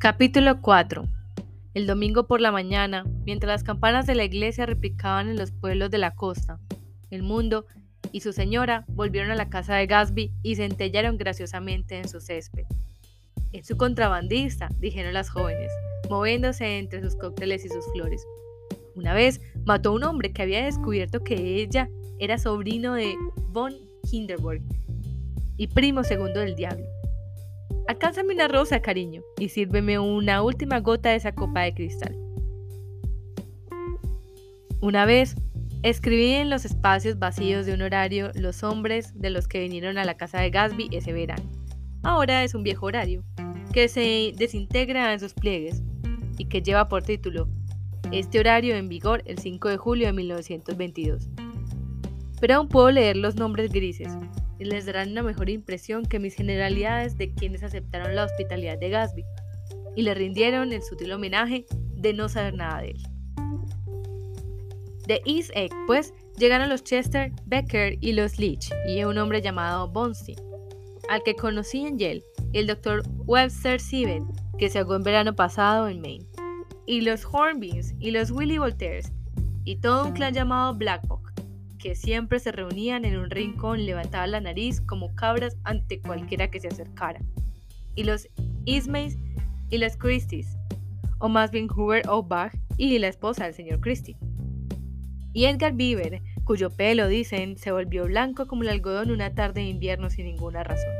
Capítulo 4 El domingo por la mañana, mientras las campanas de la iglesia repicaban en los pueblos de la costa, el mundo y su señora volvieron a la casa de Gasby y centellaron graciosamente en su césped. Es su contrabandista, dijeron las jóvenes, moviéndose entre sus cócteles y sus flores. Una vez mató a un hombre que había descubierto que ella era sobrino de von Hindenburg y primo segundo del diablo. Alcánzame una rosa, cariño, y sírveme una última gota de esa copa de cristal. Una vez escribí en los espacios vacíos de un horario los hombres de los que vinieron a la casa de Gasby ese verano. Ahora es un viejo horario, que se desintegra en sus pliegues y que lleva por título este horario en vigor el 5 de julio de 1922. Pero aún puedo leer los nombres grises les darán una mejor impresión que mis generalidades de quienes aceptaron la hospitalidad de Gasby y le rindieron el sutil homenaje de no saber nada de él. De East Egg, pues, llegaron los Chester, Becker y los Leach y un hombre llamado Bonstein, al que conocí en Yale, y el doctor Webster Siebert, que se ahogó en verano pasado en Maine, y los Hornbeams y los Willy Voltaires, y todo un clan llamado Blackhawk, que siempre se reunían en un rincón, levantaban la nariz como cabras ante cualquiera que se acercara, y los Ismays y los Christies, o más bien Hoover Bach y la esposa del señor Christie. Y Edgar Beaver, cuyo pelo, dicen, se volvió blanco como el algodón una tarde de invierno sin ninguna razón.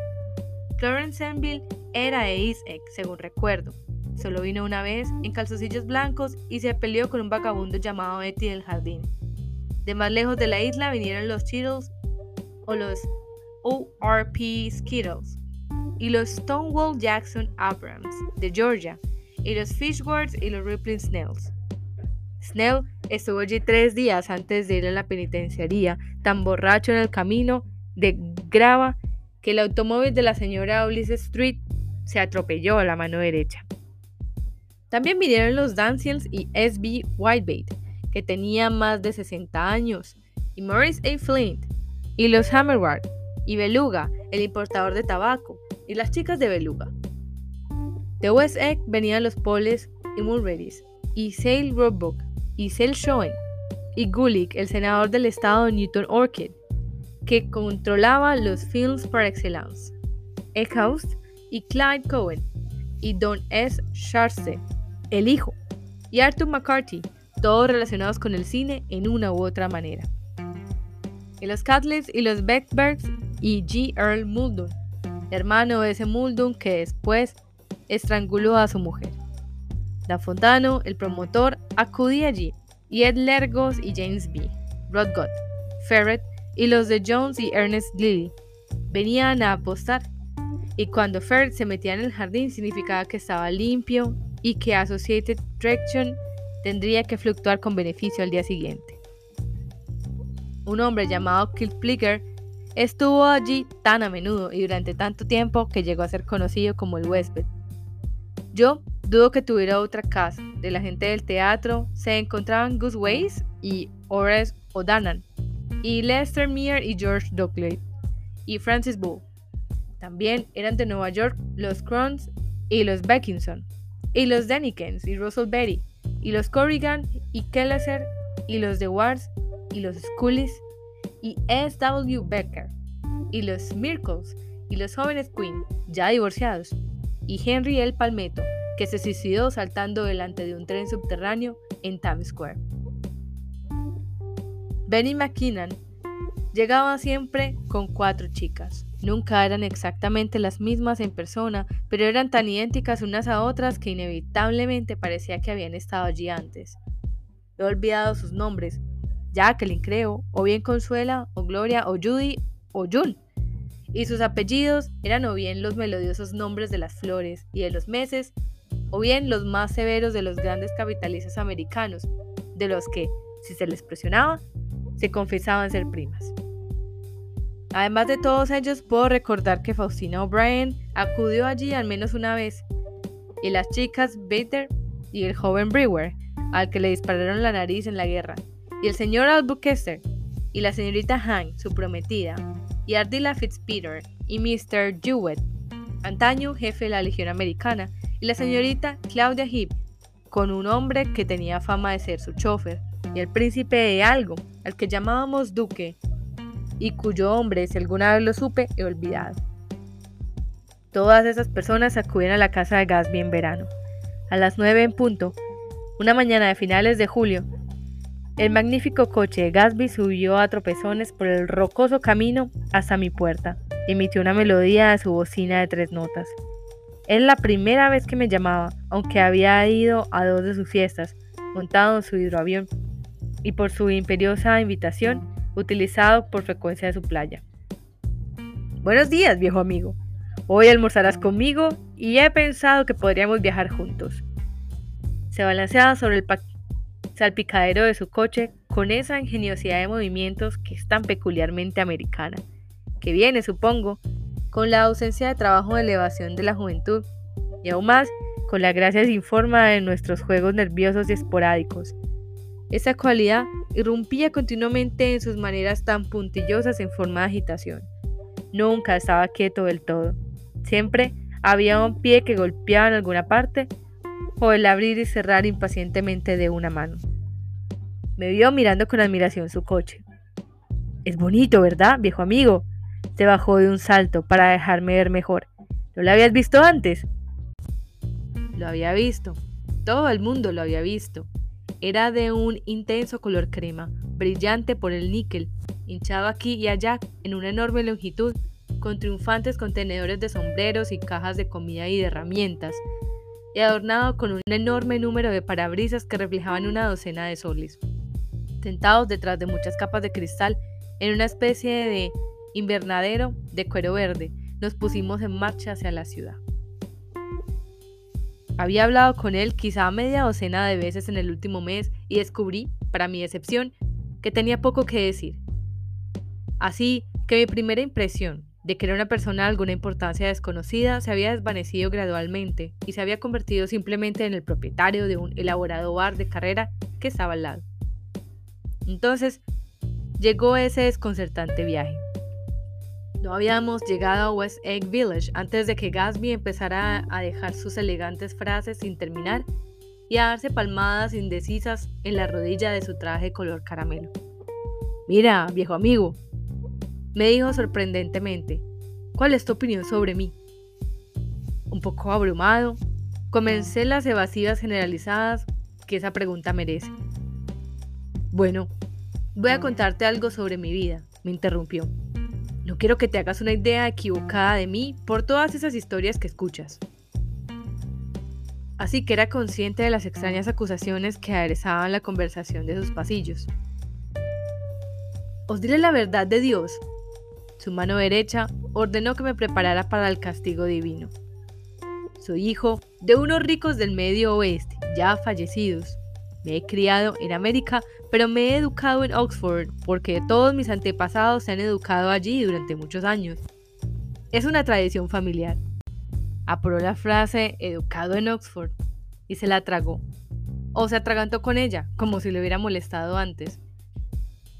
Clarence Enville era de East según recuerdo. Solo vino una vez en calzoncillos blancos y se peleó con un vagabundo llamado Etty del jardín. De más lejos de la isla vinieron los Cheetles o los ORP Skittles y los Stonewall Jackson Abrams de Georgia y los Fishwords y los Rippling Snells. Snell estuvo allí tres días antes de ir a la penitenciaría, tan borracho en el camino de grava que el automóvil de la señora Ulysses Street se atropelló a la mano derecha. También vinieron los Danciels y S.B. Whitebait, que tenía más de 60 años, y Maurice A. Flint, y los Hammerward, y Beluga, el importador de tabaco, y las chicas de Beluga. De West Egg venían los Poles y Mulberrys, y Sale Roebuck, y Sale Schoen, y Gulick, el senador del estado de Newton Orchid, que controlaba los films par excellence, Eckhouse y Clyde Cohen, y Don S. Sharste, el hijo, y Arthur McCarthy, todos relacionados con el cine en una u otra manera. Y los Catleys y los Beckbergs y G. Earl Muldoon, hermano de ese Muldoon que después estranguló a su mujer. Da Fontano, el promotor, acudía allí, y Ed Lergos y James B. Rodgott, Ferret y los de Jones y Ernest Lilly venían a apostar. Y cuando Ferret se metía en el jardín significaba que estaba limpio y que Associated Traction tendría que fluctuar con beneficio al día siguiente. Un hombre llamado Kilplicker estuvo allí tan a menudo y durante tanto tiempo que llegó a ser conocido como el huésped. Yo dudo que tuviera otra casa. De la gente del teatro se encontraban Gus Weiss y Horace O'Danan, y Lester Meyer y George Dockley, y Francis Bull. También eran de Nueva York los Crons y los Beckinson, y los Denikens y Russell Berry, y los Corrigan y Kelleser y los de Wars y los Scullies y S.W. Becker y los Mirkles y los jóvenes Quinn, ya divorciados, y Henry L. Palmetto, que se suicidó saltando delante de un tren subterráneo en Times Square. Benny McKinnon llegaba siempre con cuatro chicas. Nunca eran exactamente las mismas en persona, pero eran tan idénticas unas a otras que inevitablemente parecía que habían estado allí antes. He olvidado sus nombres, Jacqueline creo, o bien Consuela, o Gloria, o Judy, o June. Y sus apellidos eran o bien los melodiosos nombres de las flores y de los meses, o bien los más severos de los grandes capitalistas americanos, de los que, si se les presionaba, se confesaban ser primas. Además de todos ellos, puedo recordar que Faustina O'Brien acudió allí al menos una vez, y las chicas Bader y el joven Brewer, al que le dispararon la nariz en la guerra, y el señor Albuquerque, y la señorita Hang, su prometida, y Ardila Fitzpeter, y Mr. Jewett, antaño jefe de la Legión Americana, y la señorita Claudia Heap con un hombre que tenía fama de ser su chofer, y el príncipe de algo, al que llamábamos duque, y cuyo hombre, si alguna vez lo supe, he olvidado. Todas esas personas acuden a la casa de Gatsby en verano. A las nueve en punto, una mañana de finales de julio, el magnífico coche de Gatsby subió a tropezones por el rocoso camino hasta mi puerta. Emitió una melodía de su bocina de tres notas. Es la primera vez que me llamaba, aunque había ido a dos de sus fiestas, montado en su hidroavión, y por su imperiosa invitación, utilizado por frecuencia de su playa. Buenos días, viejo amigo. Hoy almorzarás conmigo y he pensado que podríamos viajar juntos. Se balanceaba sobre el salpicadero de su coche con esa ingeniosidad de movimientos que es tan peculiarmente americana, que viene, supongo, con la ausencia de trabajo de elevación de la juventud y aún más con la gracia sin forma de nuestros juegos nerviosos y esporádicos. Esa cualidad irrumpía continuamente en sus maneras tan puntillosas en forma de agitación. Nunca estaba quieto del todo. Siempre había un pie que golpeaba en alguna parte o el abrir y cerrar impacientemente de una mano. Me vio mirando con admiración su coche. Es bonito, ¿verdad, viejo amigo? Se bajó de un salto para dejarme ver mejor. ¿No lo habías visto antes? Lo había visto. Todo el mundo lo había visto. Era de un intenso color crema, brillante por el níquel, hinchado aquí y allá en una enorme longitud con triunfantes contenedores de sombreros y cajas de comida y de herramientas, y adornado con un enorme número de parabrisas que reflejaban una docena de soles. Sentados detrás de muchas capas de cristal, en una especie de invernadero de cuero verde, nos pusimos en marcha hacia la ciudad. Había hablado con él quizá media docena de veces en el último mes y descubrí, para mi decepción, que tenía poco que decir. Así que mi primera impresión, de que era una persona de alguna importancia desconocida se había desvanecido gradualmente y se había convertido simplemente en el propietario de un elaborado bar de carrera que estaba al lado. Entonces llegó ese desconcertante viaje. No habíamos llegado a West Egg Village antes de que Gatsby empezara a dejar sus elegantes frases sin terminar y a darse palmadas indecisas en la rodilla de su traje color caramelo. Mira, viejo amigo, me dijo sorprendentemente, ¿cuál es tu opinión sobre mí? Un poco abrumado, comencé las evasivas generalizadas que esa pregunta merece. Bueno, voy a contarte algo sobre mi vida, me interrumpió. No quiero que te hagas una idea equivocada de mí por todas esas historias que escuchas. Así que era consciente de las extrañas acusaciones que aderezaban la conversación de sus pasillos. Os diré la verdad de Dios, su mano derecha ordenó que me preparara para el castigo divino. Soy hijo de unos ricos del medio oeste, ya fallecidos. Me he criado en América, pero me he educado en Oxford porque todos mis antepasados se han educado allí durante muchos años. Es una tradición familiar. Aprobó la frase educado en Oxford y se la tragó. O se atragantó con ella, como si le hubiera molestado antes.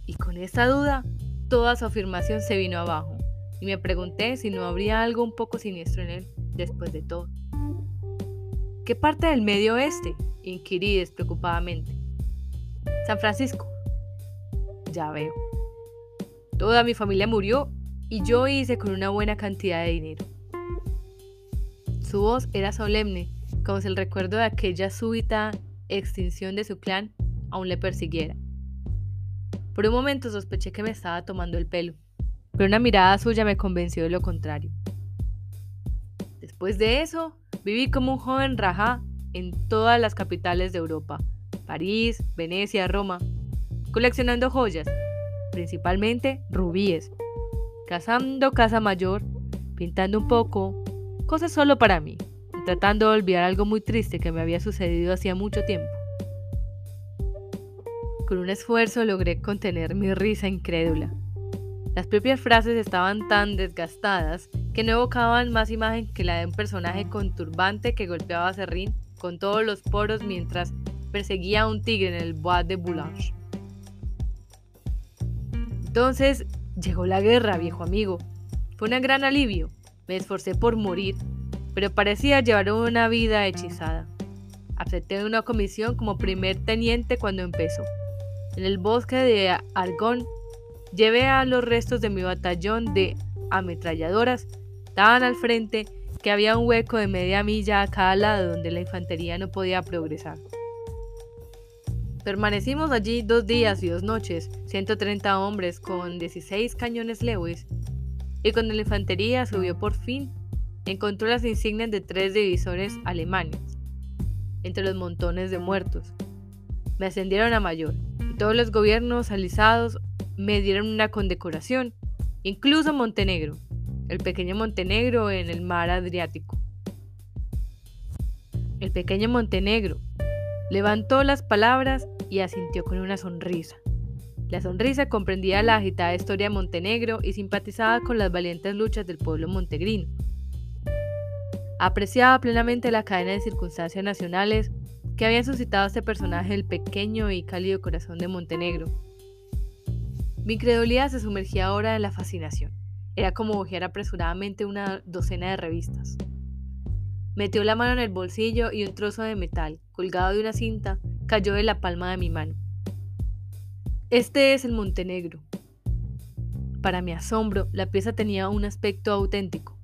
Y con esta duda toda su afirmación se vino abajo, y me pregunté si no habría algo un poco siniestro en él después de todo. ¿Qué parte del medio oeste? inquirí despreocupadamente. San Francisco. Ya veo. Toda mi familia murió y yo hice con una buena cantidad de dinero. Su voz era solemne, como si el recuerdo de aquella súbita extinción de su clan aún le persiguiera. Por un momento sospeché que me estaba tomando el pelo, pero una mirada suya me convenció de lo contrario. Después de eso, viví como un joven rajá en todas las capitales de Europa, París, Venecia, Roma, coleccionando joyas, principalmente rubíes, cazando casa mayor, pintando un poco, cosas solo para mí, y tratando de olvidar algo muy triste que me había sucedido hacía mucho tiempo. Con un esfuerzo logré contener mi risa incrédula. Las propias frases estaban tan desgastadas que no evocaban más imagen que la de un personaje con turbante que golpeaba a Serrín con todos los poros mientras perseguía a un tigre en el Bois de Boulogne. Entonces llegó la guerra, viejo amigo. Fue un gran alivio. Me esforcé por morir. pero parecía llevar una vida hechizada. Acepté una comisión como primer teniente cuando empezó. En el bosque de Argón llevé a los restos de mi batallón de ametralladoras, estaban al frente que había un hueco de media milla a cada lado donde la infantería no podía progresar. Permanecimos allí dos días y dos noches, 130 hombres con 16 cañones Lewis, y cuando la infantería subió por fin, encontró las insignias de tres divisores alemanes, entre los montones de muertos. Me ascendieron a mayor, y todos los gobiernos alisados me dieron una condecoración, incluso Montenegro, el pequeño Montenegro en el mar Adriático. El pequeño Montenegro levantó las palabras y asintió con una sonrisa. La sonrisa comprendía la agitada historia de Montenegro y simpatizaba con las valientes luchas del pueblo montegrino. Apreciaba plenamente la cadena de circunstancias nacionales que habían suscitado este personaje el pequeño y cálido corazón de Montenegro. Mi incredulidad se sumergía ahora en la fascinación. Era como hojear apresuradamente una docena de revistas. Metió la mano en el bolsillo y un trozo de metal, colgado de una cinta, cayó de la palma de mi mano. Este es el Montenegro. Para mi asombro, la pieza tenía un aspecto auténtico.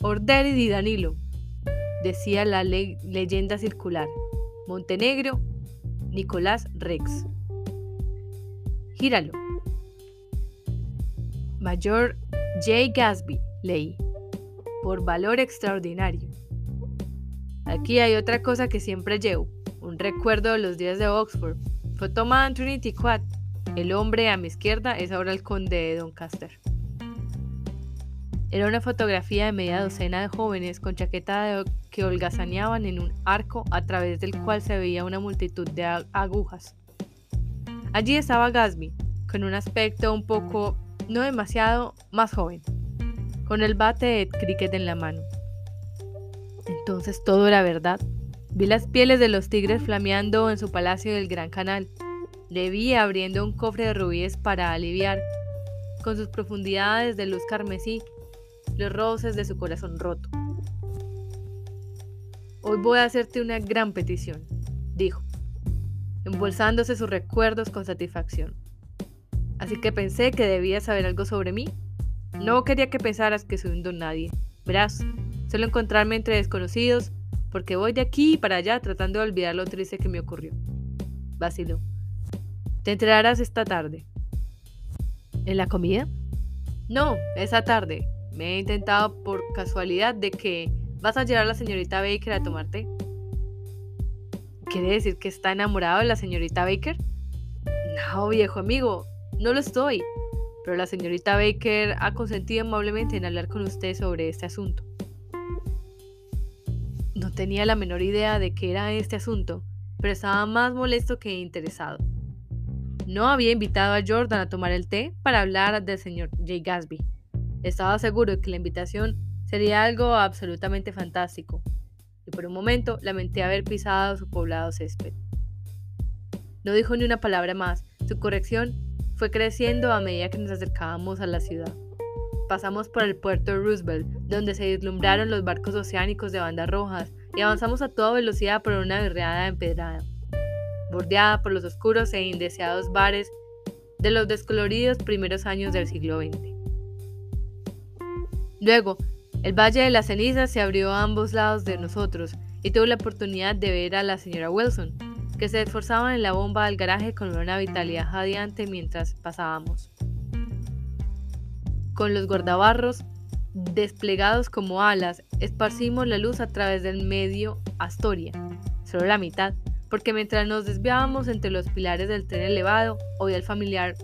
Orderi di Danilo, decía la leyenda circular. Montenegro, Nicolás Rex. Gíralo. Mayor J. Gasby, leí, por valor extraordinario. Aquí hay otra cosa que siempre llevo, un recuerdo de los días de Oxford. Fue tomada en Trinity Quad. El hombre a mi izquierda es ahora el conde de Doncaster. Era una fotografía de media docena de jóvenes con chaqueta que holgazaneaban en un arco a través del cual se veía una multitud de agujas. Allí estaba Gasby, con un aspecto un poco no demasiado más joven, con el bate de cricket en la mano. Entonces todo era verdad. Vi las pieles de los tigres flameando en su palacio del Gran Canal. Le vi abriendo un cofre de rubíes para aliviar, con sus profundidades de luz carmesí, los roces de su corazón roto. Hoy voy a hacerte una gran petición, dijo, embolsándose sus recuerdos con satisfacción así que pensé que debías saber algo sobre mí. No quería que pensaras que soy un don nadie. Verás, suelo encontrarme entre desconocidos porque voy de aquí para allá tratando de olvidar lo triste que me ocurrió. Vaciló. Te enterarás esta tarde. ¿En la comida? No, esa tarde. Me he intentado por casualidad de que vas a llevar a la señorita Baker a tomarte. ¿Quiere decir que está enamorado de la señorita Baker? No, viejo amigo, no lo estoy, pero la señorita Baker ha consentido amablemente en hablar con usted sobre este asunto. No tenía la menor idea de qué era este asunto, pero estaba más molesto que interesado. No había invitado a Jordan a tomar el té para hablar del señor J. Gasby. Estaba seguro de que la invitación sería algo absolutamente fantástico, y por un momento lamenté haber pisado su poblado césped. No dijo ni una palabra más. Su corrección fue creciendo a medida que nos acercábamos a la ciudad. Pasamos por el puerto Roosevelt, donde se deslumbraron los barcos oceánicos de bandas rojas, y avanzamos a toda velocidad por una berreada empedrada, bordeada por los oscuros e indeseados bares de los descoloridos primeros años del siglo XX. Luego, el Valle de las Cenizas se abrió a ambos lados de nosotros y tuve la oportunidad de ver a la señora Wilson, que se esforzaban en la bomba del garaje con una vitalidad jadeante mientras pasábamos. Con los guardabarros desplegados como alas, esparcimos la luz a través del medio Astoria, solo la mitad, porque mientras nos desviábamos entre los pilares del tren elevado, oí el familiar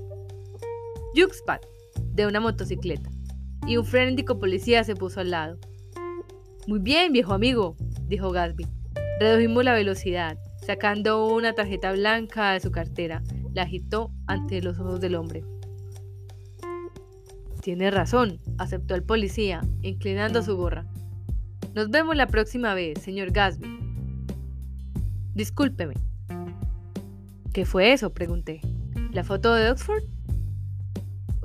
Yuxpat de una motocicleta, y un frenético policía se puso al lado. Muy bien, viejo amigo, dijo Gasby. Redujimos la velocidad. Sacando una tarjeta blanca de su cartera, la agitó ante los ojos del hombre. Tiene razón, aceptó el policía, inclinando su gorra. Nos vemos la próxima vez, señor Gasby. Discúlpeme. ¿Qué fue eso? pregunté. ¿La foto de Oxford?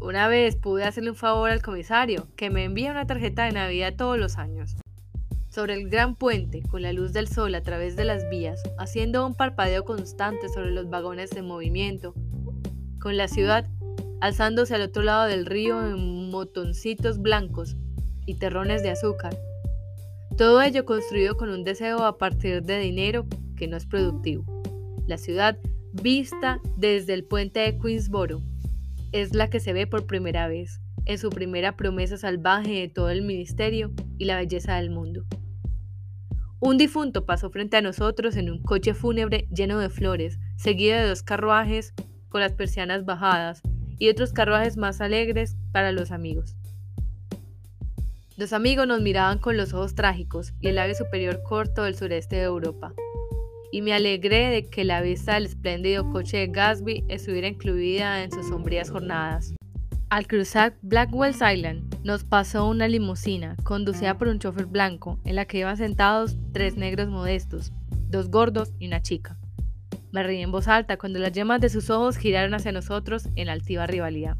Una vez pude hacerle un favor al comisario, que me envía una tarjeta de Navidad todos los años. Sobre el gran puente, con la luz del sol a través de las vías, haciendo un parpadeo constante sobre los vagones de movimiento, con la ciudad alzándose al otro lado del río en motoncitos blancos y terrones de azúcar. Todo ello construido con un deseo a partir de dinero que no es productivo. La ciudad vista desde el puente de Queensboro es la que se ve por primera vez, en su primera promesa salvaje de todo el ministerio y la belleza del mundo. Un difunto pasó frente a nosotros en un coche fúnebre lleno de flores, seguido de dos carruajes con las persianas bajadas y otros carruajes más alegres para los amigos. Los amigos nos miraban con los ojos trágicos y el ave superior corto del sureste de Europa. Y me alegré de que la vista del espléndido coche de Gatsby estuviera incluida en sus sombrías jornadas. Al cruzar Blackwell's Island, nos pasó una limusina conducida por un chofer blanco en la que iban sentados tres negros modestos, dos gordos y una chica. Me reí en voz alta cuando las yemas de sus ojos giraron hacia nosotros en altiva rivalidad.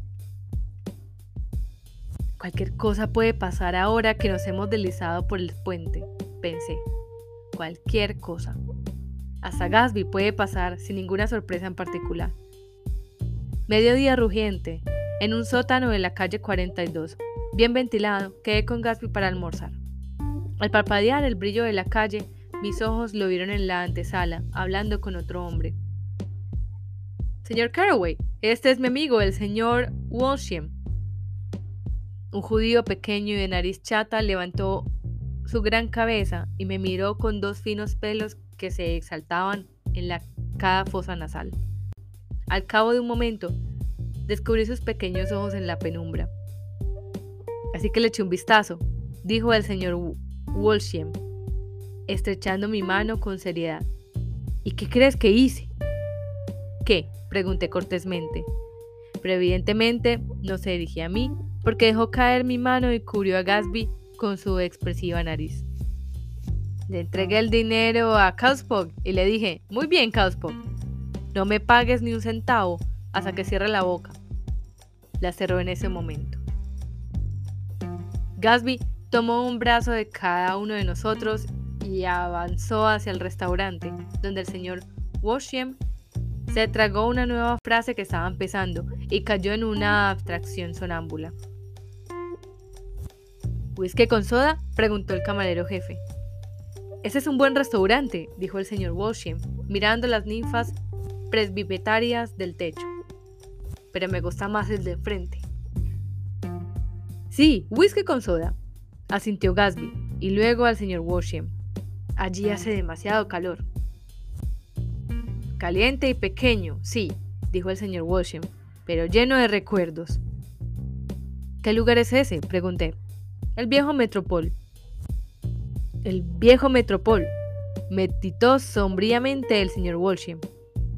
Cualquier cosa puede pasar ahora que nos hemos deslizado por el puente, pensé. Cualquier cosa. Hasta Gatsby puede pasar sin ninguna sorpresa en particular. Mediodía rugiente, en un sótano de la calle 42, bien ventilado, quedé con Gatsby para almorzar. Al parpadear el brillo de la calle, mis ojos lo vieron en la antesala, hablando con otro hombre. Señor Caraway, este es mi amigo, el señor Walsham. Un judío pequeño y de nariz chata levantó su gran cabeza y me miró con dos finos pelos que se exaltaban en la cada fosa nasal. Al cabo de un momento, descubrí sus pequeños ojos en la penumbra. Así que le eché un vistazo, dijo el señor Walsham estrechando mi mano con seriedad. ¿Y qué crees que hice? ¿Qué? pregunté cortésmente. Pero evidentemente no se dirigía a mí, porque dejó caer mi mano y cubrió a Gatsby con su expresiva nariz. Le entregué el dinero a Causpog y le dije, muy bien Causpog, no me pagues ni un centavo hasta que cierre la boca. La cerró en ese momento. Gatsby tomó un brazo de cada uno de nosotros y avanzó hacia el restaurante, donde el señor Washam se tragó una nueva frase que estaba empezando y cayó en una abstracción sonámbula. ¿Whisky con soda? preguntó el camarero jefe. Ese es un buen restaurante, dijo el señor Walsham, mirando las ninfas presbipetarias del techo. Pero me gusta más el de frente. Sí, whisky con soda, asintió Gasby, y luego al señor Walsham. Allí hace demasiado calor. Caliente y pequeño, sí, dijo el señor Walsham, pero lleno de recuerdos. ¿Qué lugar es ese? pregunté. El viejo Metropol. El viejo Metropol, meditó sombríamente el señor Walsham,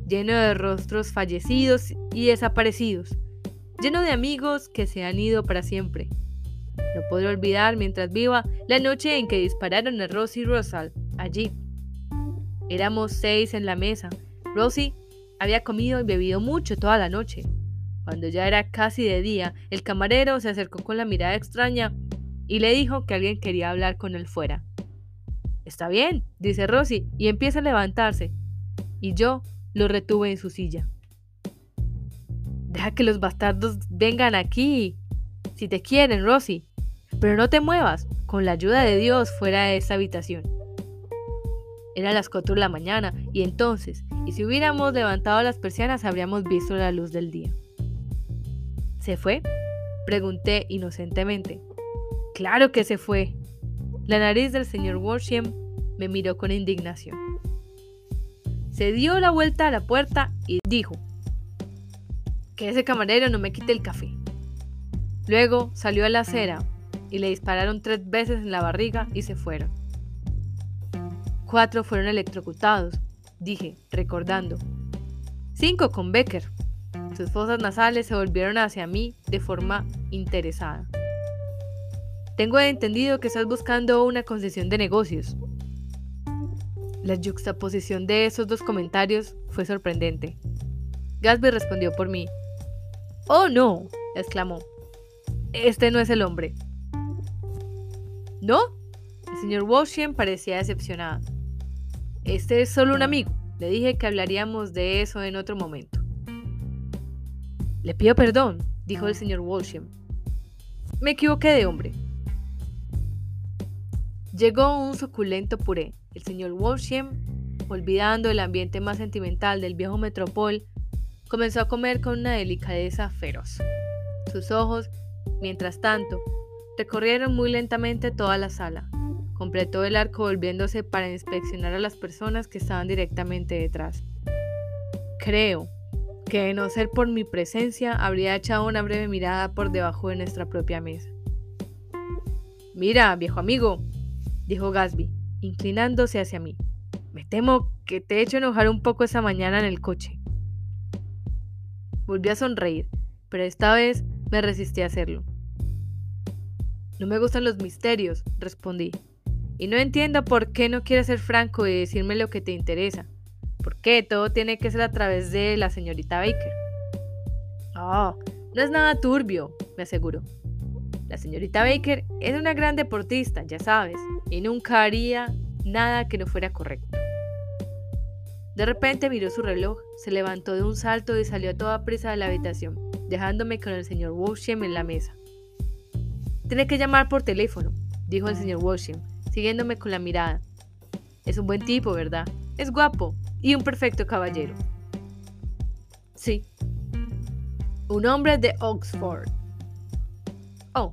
lleno de rostros fallecidos y desaparecidos, lleno de amigos que se han ido para siempre. No podré olvidar mientras viva la noche en que dispararon a Rosie y Rosal allí. Éramos seis en la mesa. Rosie había comido y bebido mucho toda la noche. Cuando ya era casi de día, el camarero se acercó con la mirada extraña y le dijo que alguien quería hablar con él fuera. Está bien, dice Rosie, y empieza a levantarse. Y yo lo retuve en su silla. Deja que los bastardos vengan aquí, si te quieren, Rosie. Pero no te muevas, con la ayuda de Dios, fuera de esta habitación. Era las 4 de la mañana y entonces, y si hubiéramos levantado las persianas, habríamos visto la luz del día. ¿Se fue? Pregunté inocentemente. Claro que se fue. La nariz del señor Worsham me miró con indignación. Se dio la vuelta a la puerta y dijo, que ese camarero no me quite el café. Luego salió a la acera y le dispararon tres veces en la barriga y se fueron. Cuatro fueron electrocutados, dije, recordando. Cinco con Becker. Sus fosas nasales se volvieron hacia mí de forma interesada. Tengo entendido que estás buscando una concesión de negocios. La juxtaposición de esos dos comentarios fue sorprendente. Gatsby respondió por mí. Oh, no, exclamó. Este no es el hombre. ¿No? señor Walsham parecía decepcionado. Este es solo un amigo. Le dije que hablaríamos de eso en otro momento. Le pido perdón, dijo el señor Walsham. Me equivoqué de hombre. Llegó un suculento puré. El señor Walsham, olvidando el ambiente más sentimental del viejo metropol, comenzó a comer con una delicadeza feroz. Sus ojos, mientras tanto, recorrieron muy lentamente toda la sala. Completó el arco volviéndose para inspeccionar a las personas que estaban directamente detrás. Creo que de no ser por mi presencia habría echado una breve mirada por debajo de nuestra propia mesa. Mira, viejo amigo, dijo Gasby, inclinándose hacia mí. Me temo que te he hecho enojar un poco esa mañana en el coche. Volví a sonreír, pero esta vez me resistí a hacerlo. No me gustan los misterios, respondí. Y no entiendo por qué no quieres ser franco y decirme lo que te interesa. ¿Por qué todo tiene que ser a través de la señorita Baker? Oh, no es nada turbio, me aseguró. La señorita Baker es una gran deportista, ya sabes, y nunca haría nada que no fuera correcto. De repente miró su reloj, se levantó de un salto y salió a toda prisa de la habitación, dejándome con el señor Walsham en la mesa. Tiene que llamar por teléfono, dijo el señor Walsham, siguiéndome con la mirada. Es un buen tipo, ¿verdad? Es guapo y un perfecto caballero. Sí. Un hombre de Oxford. Oh.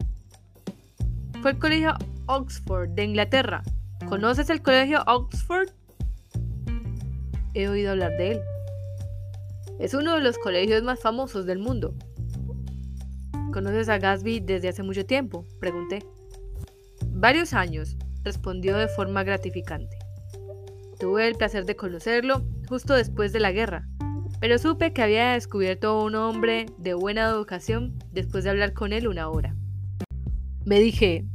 Fue el colegio Oxford de Inglaterra. ¿Conoces el colegio Oxford? He oído hablar de él. Es uno de los colegios más famosos del mundo. ¿Conoces a Gatsby desde hace mucho tiempo? Pregunté. Varios años, respondió de forma gratificante. Tuve el placer de conocerlo justo después de la guerra, pero supe que había descubierto un hombre de buena educación después de hablar con él una hora. Me dije,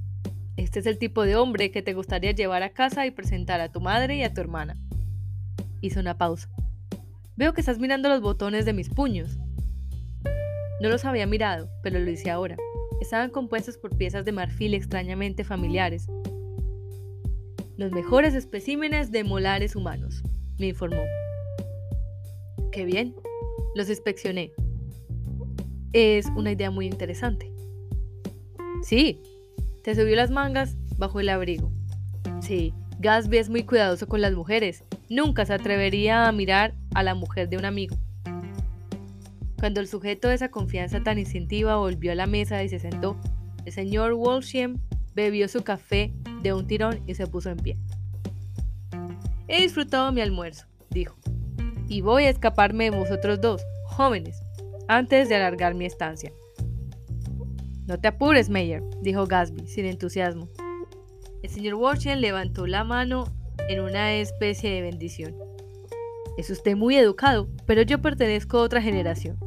este es el tipo de hombre que te gustaría llevar a casa y presentar a tu madre y a tu hermana. Hizo una pausa. Veo que estás mirando los botones de mis puños. No los había mirado, pero lo hice ahora. Estaban compuestos por piezas de marfil extrañamente familiares, los mejores especímenes de molares humanos, me informó. Qué bien, los inspeccioné. Es una idea muy interesante. Sí, te subió las mangas bajo el abrigo. Sí, Gasby es muy cuidadoso con las mujeres. Nunca se atrevería a mirar a la mujer de un amigo. Cuando el sujeto de esa confianza tan instintiva volvió a la mesa y se sentó, el señor Walsham bebió su café de un tirón y se puso en pie. He disfrutado mi almuerzo, dijo, y voy a escaparme de vosotros dos, jóvenes, antes de alargar mi estancia. No te apures, Mayer, dijo Gasby, sin entusiasmo. El señor Walsham levantó la mano en una especie de bendición. Es usted muy educado, pero yo pertenezco a otra generación,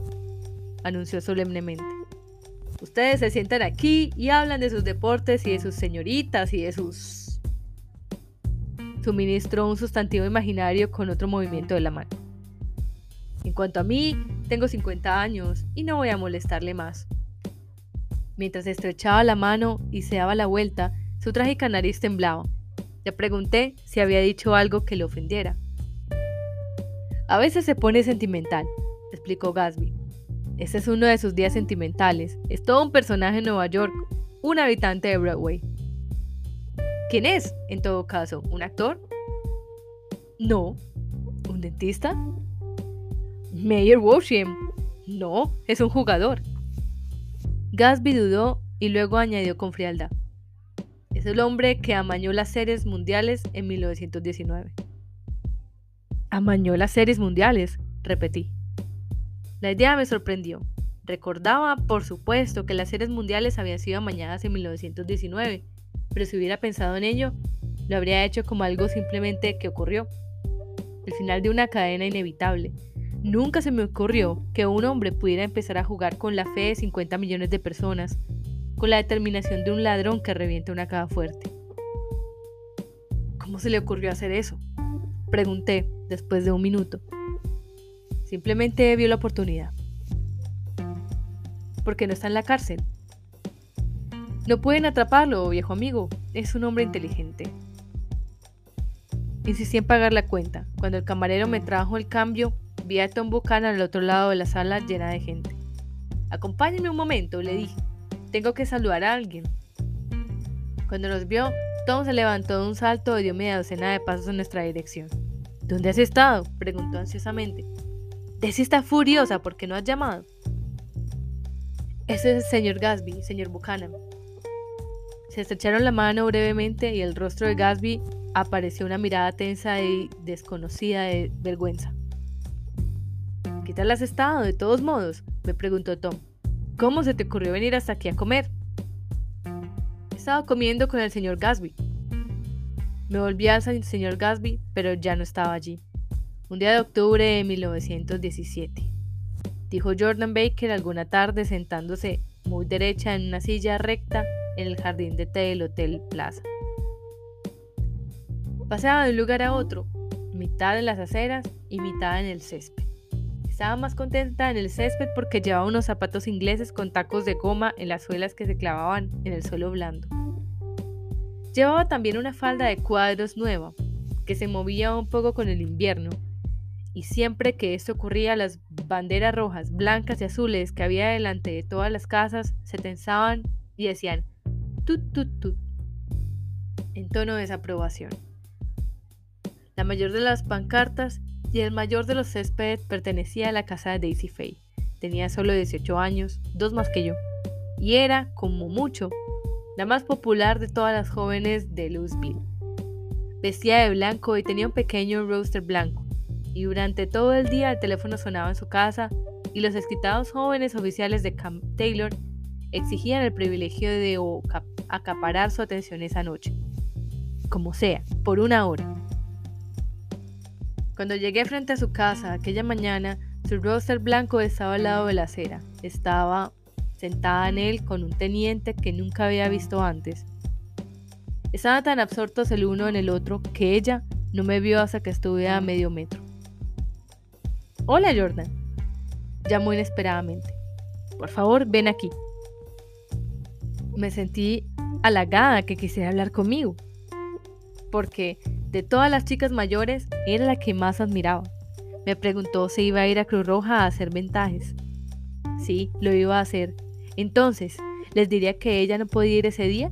anunció solemnemente. Ustedes se sientan aquí y hablan de sus deportes y de sus señoritas y de sus... Suministró un sustantivo imaginario con otro movimiento de la mano. En cuanto a mí, tengo 50 años y no voy a molestarle más. Mientras estrechaba la mano y se daba la vuelta, su trágica nariz temblaba. Le pregunté si había dicho algo que le ofendiera. A veces se pone sentimental, explicó Gasby. Este es uno de sus días sentimentales. Es todo un personaje en Nueva York, un habitante de Broadway. ¿Quién es, en todo caso? ¿Un actor? No. ¿Un dentista? Mayer Walsham. No, es un jugador. Gatsby dudó y luego añadió con frialdad. Es el hombre que amañó las series mundiales en 1919. Amañó las series mundiales, repetí. La idea me sorprendió. Recordaba, por supuesto, que las series mundiales habían sido amañadas en 1919, pero si hubiera pensado en ello, lo habría hecho como algo simplemente que ocurrió. El final de una cadena inevitable. Nunca se me ocurrió que un hombre pudiera empezar a jugar con la fe de 50 millones de personas, con la determinación de un ladrón que revienta una caja fuerte. ¿Cómo se le ocurrió hacer eso? Pregunté después de un minuto. Simplemente vio la oportunidad. ¿Por qué no está en la cárcel? No pueden atraparlo, viejo amigo. Es un hombre inteligente. Insistí en pagar la cuenta. Cuando el camarero me trajo el cambio, vi a Tom Buchanan al otro lado de la sala llena de gente. Acompáñeme un momento, le dije. Tengo que saludar a alguien. Cuando nos vio, Tom se levantó de un salto y dio media docena de pasos en nuestra dirección. ¿Dónde has estado? preguntó ansiosamente. Desi está furiosa porque no has llamado. Ese es el señor Gasby, señor Buchanan. Se estrecharon la mano brevemente y el rostro de Gasby apareció una mirada tensa y desconocida de vergüenza. ¿Qué tal has estado, de todos modos? me preguntó Tom. ¿Cómo se te ocurrió venir hasta aquí a comer? He estado comiendo con el señor Gasby. Me volví al señor Gasby, pero ya no estaba allí. Un día de octubre de 1917, dijo Jordan Baker alguna tarde sentándose muy derecha en una silla recta en el jardín de té del Hotel Plaza. Paseaba de un lugar a otro, mitad en las aceras y mitad en el césped. Estaba más contenta en el césped porque llevaba unos zapatos ingleses con tacos de goma en las suelas que se clavaban en el suelo blando. Llevaba también una falda de cuadros nueva, que se movía un poco con el invierno, y siempre que esto ocurría las banderas rojas, blancas y azules que había delante de todas las casas se tensaban y decían tut tut tut en tono de desaprobación. La mayor de las pancartas y el mayor de los céspedes pertenecía a la casa de Daisy Fay. Tenía solo 18 años, dos más que yo, y era, como mucho, la más popular de todas las jóvenes de Louisville. Vestía de blanco y tenía un pequeño roster blanco, y durante todo el día el teléfono sonaba en su casa y los excitados jóvenes oficiales de Camp Taylor exigían el privilegio de acaparar su atención esa noche. Como sea, por una hora. Cuando llegué frente a su casa aquella mañana, su roster blanco estaba al lado de la acera. Estaba sentada en él con un teniente que nunca había visto antes. Estaban tan absortos el uno en el otro que ella no me vio hasta que estuve a medio metro. Hola Jordan, llamó inesperadamente. Por favor, ven aquí. Me sentí halagada que quisiera hablar conmigo, porque de todas las chicas mayores, era la que más admiraba. Me preguntó si iba a ir a Cruz Roja a hacer ventajes. Sí, lo iba a hacer. Entonces, ¿les diría que ella no podía ir ese día?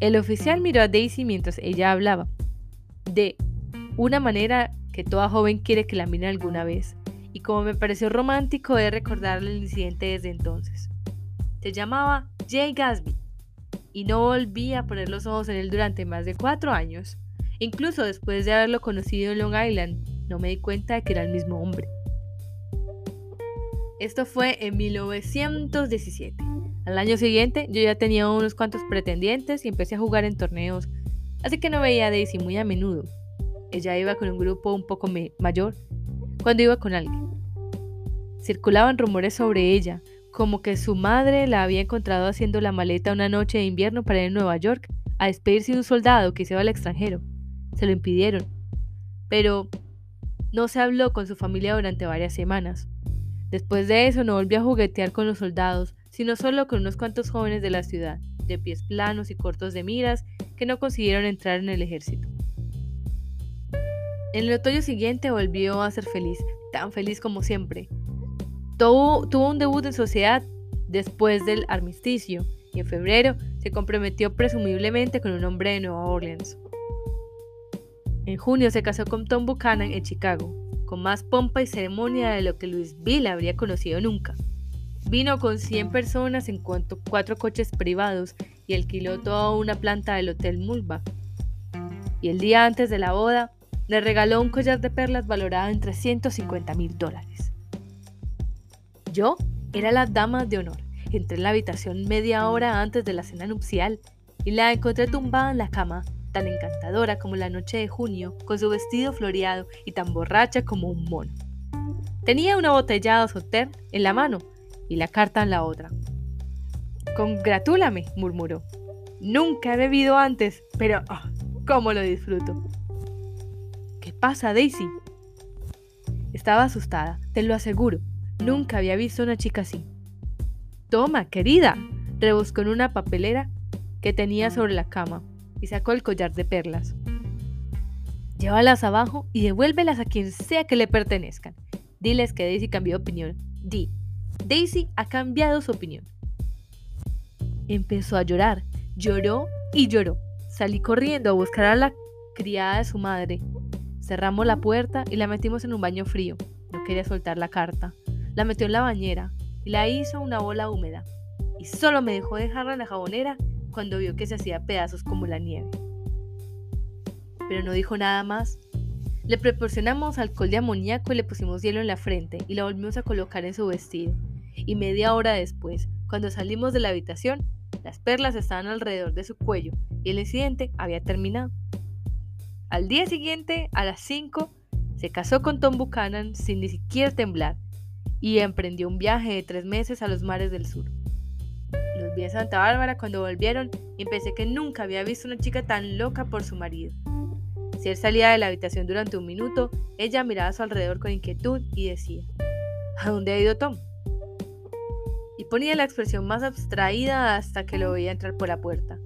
El oficial miró a Daisy mientras ella hablaba. De una manera que toda joven quiere que la miren alguna vez. Y como me pareció romántico de recordarle el incidente desde entonces. Se llamaba Jay Gasby y no volví a poner los ojos en él durante más de cuatro años. Incluso después de haberlo conocido en Long Island, no me di cuenta de que era el mismo hombre. Esto fue en 1917. Al año siguiente yo ya tenía unos cuantos pretendientes y empecé a jugar en torneos, así que no veía a Daisy muy a menudo. Ella iba con un grupo un poco mayor cuando iba con alguien. Circulaban rumores sobre ella, como que su madre la había encontrado haciendo la maleta una noche de invierno para ir a Nueva York a despedirse de un soldado que se iba al extranjero se lo impidieron. Pero no se habló con su familia durante varias semanas. Después de eso no volvió a juguetear con los soldados, sino solo con unos cuantos jóvenes de la ciudad, de pies planos y cortos de miras, que no consiguieron entrar en el ejército. En el otoño siguiente volvió a ser feliz, tan feliz como siempre. Tuvo, un debut en sociedad después del armisticio y en febrero se comprometió presumiblemente con un hombre de Nueva Orleans. En junio se casó con Tom Buchanan en Chicago, con más pompa y ceremonia de lo que Louisville habría conocido nunca. Vino con 100 personas en cuanto cuatro coches privados y alquiló toda una planta del Hotel Mulbach. Y el día antes de la boda, le regaló un collar de perlas valorado en 350 mil dólares. Yo era la dama de honor. Entré en la habitación media hora antes de la cena nupcial y la encontré tumbada en la cama tan encantadora como la noche de junio, con su vestido floreado y tan borracha como un mono. Tenía una botellada soter en la mano y la carta en la otra. Congratúlame, murmuró. Nunca he bebido antes, pero oh, cómo lo disfruto. ¿Qué pasa, Daisy? Estaba asustada, te lo aseguro. Nunca había visto una chica así. Toma, querida, rebuscó en una papelera que tenía sobre la cama y sacó el collar de perlas. Llévalas abajo y devuélvelas a quien sea que le pertenezcan. Diles que Daisy cambió de opinión. Di, Daisy ha cambiado su opinión. Empezó a llorar, lloró y lloró. Salí corriendo a buscar a la criada de su madre. Cerramos la puerta y la metimos en un baño frío. No quería soltar la carta. La metió en la bañera y la hizo una bola húmeda. Y solo me dejó dejarla en la jabonera cuando vio que se hacía pedazos como la nieve. Pero no dijo nada más. Le proporcionamos alcohol de amoníaco y le pusimos hielo en la frente y la volvimos a colocar en su vestido. Y media hora después, cuando salimos de la habitación, las perlas estaban alrededor de su cuello y el incidente había terminado. Al día siguiente, a las 5, se casó con Tom Buchanan sin ni siquiera temblar y emprendió un viaje de tres meses a los mares del sur. Los vi en Santa Bárbara cuando volvieron y pensé que nunca había visto una chica tan loca por su marido. Si él salía de la habitación durante un minuto, ella miraba a su alrededor con inquietud y decía, ¿A dónde ha ido Tom? Y ponía la expresión más abstraída hasta que lo veía entrar por la puerta.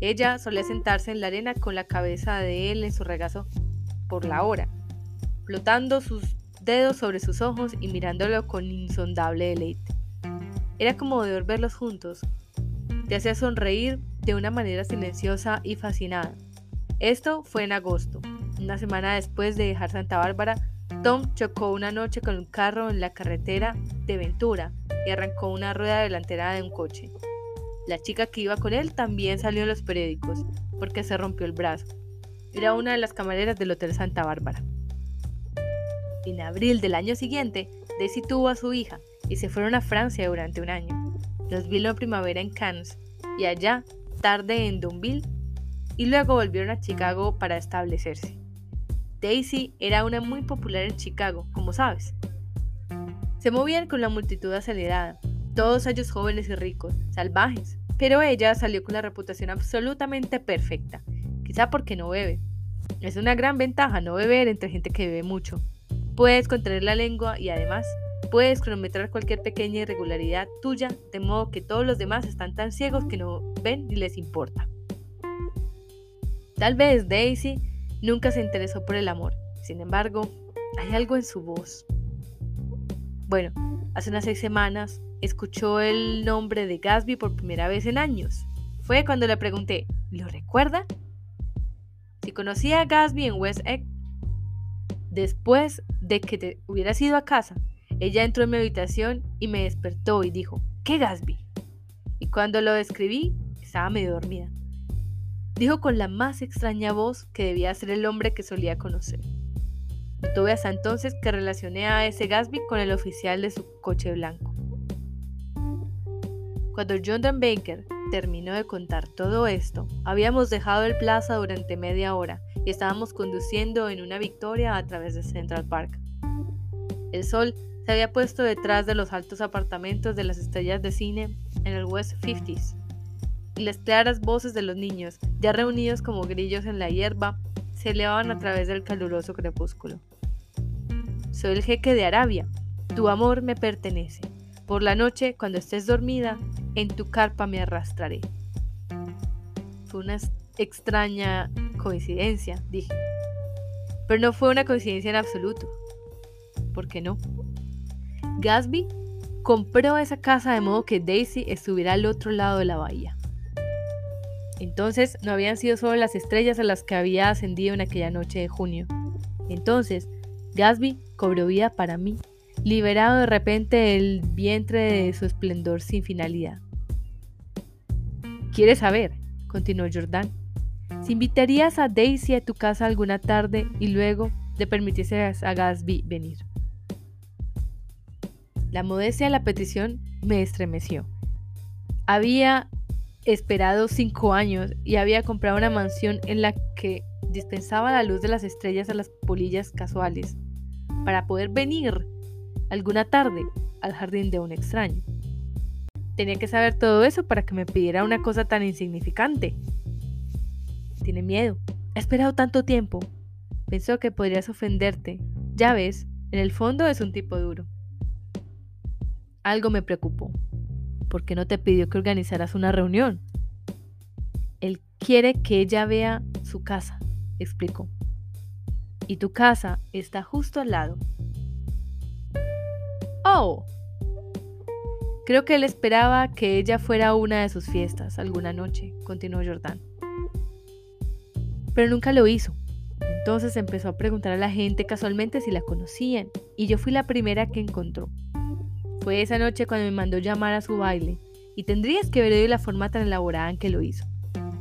Ella solía sentarse en la arena con la cabeza de él en su regazo por la hora, flotando sus dedos sobre sus ojos y mirándolo con insondable deleite. Era como de verlos juntos. Te hacía sonreír de una manera silenciosa y fascinada. Esto fue en agosto. Una semana después de dejar Santa Bárbara, Tom chocó una noche con un carro en la carretera de Ventura y arrancó una rueda delantera de un coche. La chica que iba con él también salió en los periódicos porque se rompió el brazo. Era una de las camareras del Hotel Santa Bárbara. En abril del año siguiente, Daisy tuvo a su hija y se fueron a Francia durante un año. Los vi la primavera en Cannes y allá, tarde en Dunville, y luego volvieron a Chicago para establecerse. Daisy era una muy popular en Chicago, como sabes. Se movían con la multitud acelerada, todos ellos jóvenes y ricos, salvajes, pero ella salió con la reputación absolutamente perfecta, quizá porque no bebe. Es una gran ventaja no beber entre gente que bebe mucho. Puedes contraer la lengua y además puedes cronometrar cualquier pequeña irregularidad tuya, de modo que todos los demás están tan ciegos que no ven ni les importa. Tal vez Daisy nunca se interesó por el amor, sin embargo, hay algo en su voz. Bueno, hace unas seis semanas escuchó el nombre de Gatsby por primera vez en años. Fue cuando le pregunté, ¿lo recuerda? Si conocía a Gatsby en West Egg, después de que te hubieras ido a casa, ella entró en mi habitación y me despertó y dijo, ¿qué Gatsby? Y cuando lo describí, estaba medio dormida. Dijo con la más extraña voz que debía ser el hombre que solía conocer. No tuve hasta entonces que relacioné a ese Gatsby con el oficial de su coche blanco. Cuando Jonathan Baker terminó de contar todo esto, habíamos dejado el plaza durante media hora y estábamos conduciendo en una victoria a través de Central Park. El sol se había puesto detrás de los altos apartamentos de las estrellas de cine en el West 50s, y las claras voces de los niños, ya reunidos como grillos en la hierba, se elevaban a través del caluroso crepúsculo. Soy el jeque de Arabia, tu amor me pertenece. Por la noche, cuando estés dormida, en tu carpa me arrastraré. Fue una extraña coincidencia, dije. Pero no fue una coincidencia en absoluto. ¿Por qué no? Gatsby compró esa casa de modo que Daisy estuviera al otro lado de la bahía. Entonces no habían sido solo las estrellas a las que había ascendido en aquella noche de junio. Entonces Gatsby cobró vida para mí, liberado de repente del vientre de su esplendor sin finalidad. ¿Quieres saber? continuó Jordan. Si invitarías a Daisy a tu casa alguna tarde y luego le permitieses a Gatsby venir. La modestia de la petición me estremeció. Había esperado cinco años y había comprado una mansión en la que dispensaba la luz de las estrellas a las polillas casuales para poder venir alguna tarde al jardín de un extraño. Tenía que saber todo eso para que me pidiera una cosa tan insignificante. Tiene miedo. Ha esperado tanto tiempo. Pensó que podrías ofenderte. Ya ves, en el fondo es un tipo duro. Algo me preocupó. ¿por qué no te pidió que organizaras una reunión? Él quiere que ella vea su casa, explicó. Y tu casa está justo al lado. Oh. Creo que él esperaba que ella fuera a una de sus fiestas alguna noche, continuó Jordán. Pero nunca lo hizo. Entonces empezó a preguntar a la gente casualmente si la conocían, y yo fui la primera que encontró. Fue esa noche cuando me mandó llamar a su baile, y tendrías que ver la forma tan elaborada en que lo hizo.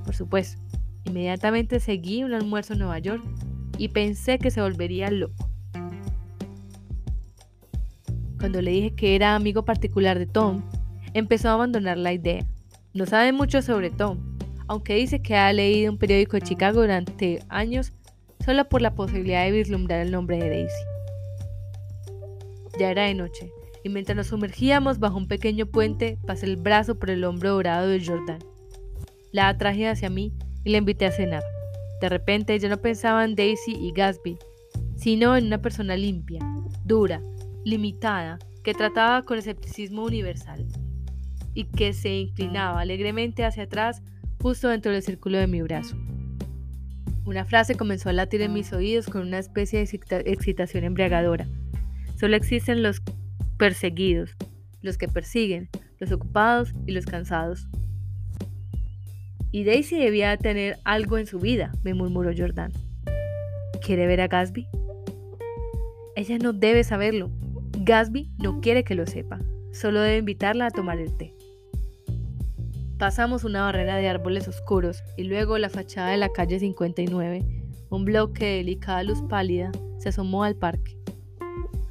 Por supuesto, inmediatamente seguí un almuerzo en Nueva York y pensé que se volvería loco. Cuando le dije que era amigo particular de Tom, empezó a abandonar la idea. No sabe mucho sobre Tom, aunque dice que ha leído un periódico de Chicago durante años solo por la posibilidad de vislumbrar el nombre de Daisy. Ya era de noche, y mientras nos sumergíamos bajo un pequeño puente, pasé el brazo por el hombro dorado de Jordan. La atraje hacia mí y la invité a cenar. De repente yo no pensaba en Daisy y Gatsby, sino en una persona limpia, dura, limitada, que trataba con escepticismo universal y que se inclinaba alegremente hacia atrás justo dentro del círculo de mi brazo. Una frase comenzó a latir en mis oídos con una especie de excitación embriagadora. Solo existen los perseguidos, los que persiguen, los ocupados y los cansados. Y Daisy debía tener algo en su vida, me murmuró Jordan. ¿Quiere ver a Gatsby? Ella no debe saberlo. Gatsby no quiere que lo sepa. Solo debe invitarla a tomar el té. Pasamos una barrera de árboles oscuros y luego la fachada de la calle 59, un bloque de delicada luz pálida, se asomó al parque.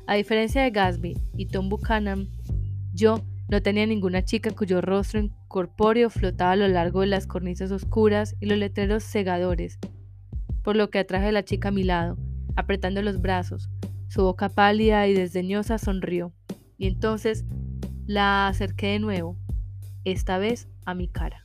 A diferencia de Gatsby y Tom Buchanan, yo no tenía ninguna chica cuyo rostro incorpóreo flotaba a lo largo de las cornisas oscuras y los letreros cegadores, por lo que atraje a la chica a mi lado, apretando los brazos. Su boca pálida y desdeñosa sonrió, y entonces la acerqué de nuevo, esta vez a mi cara.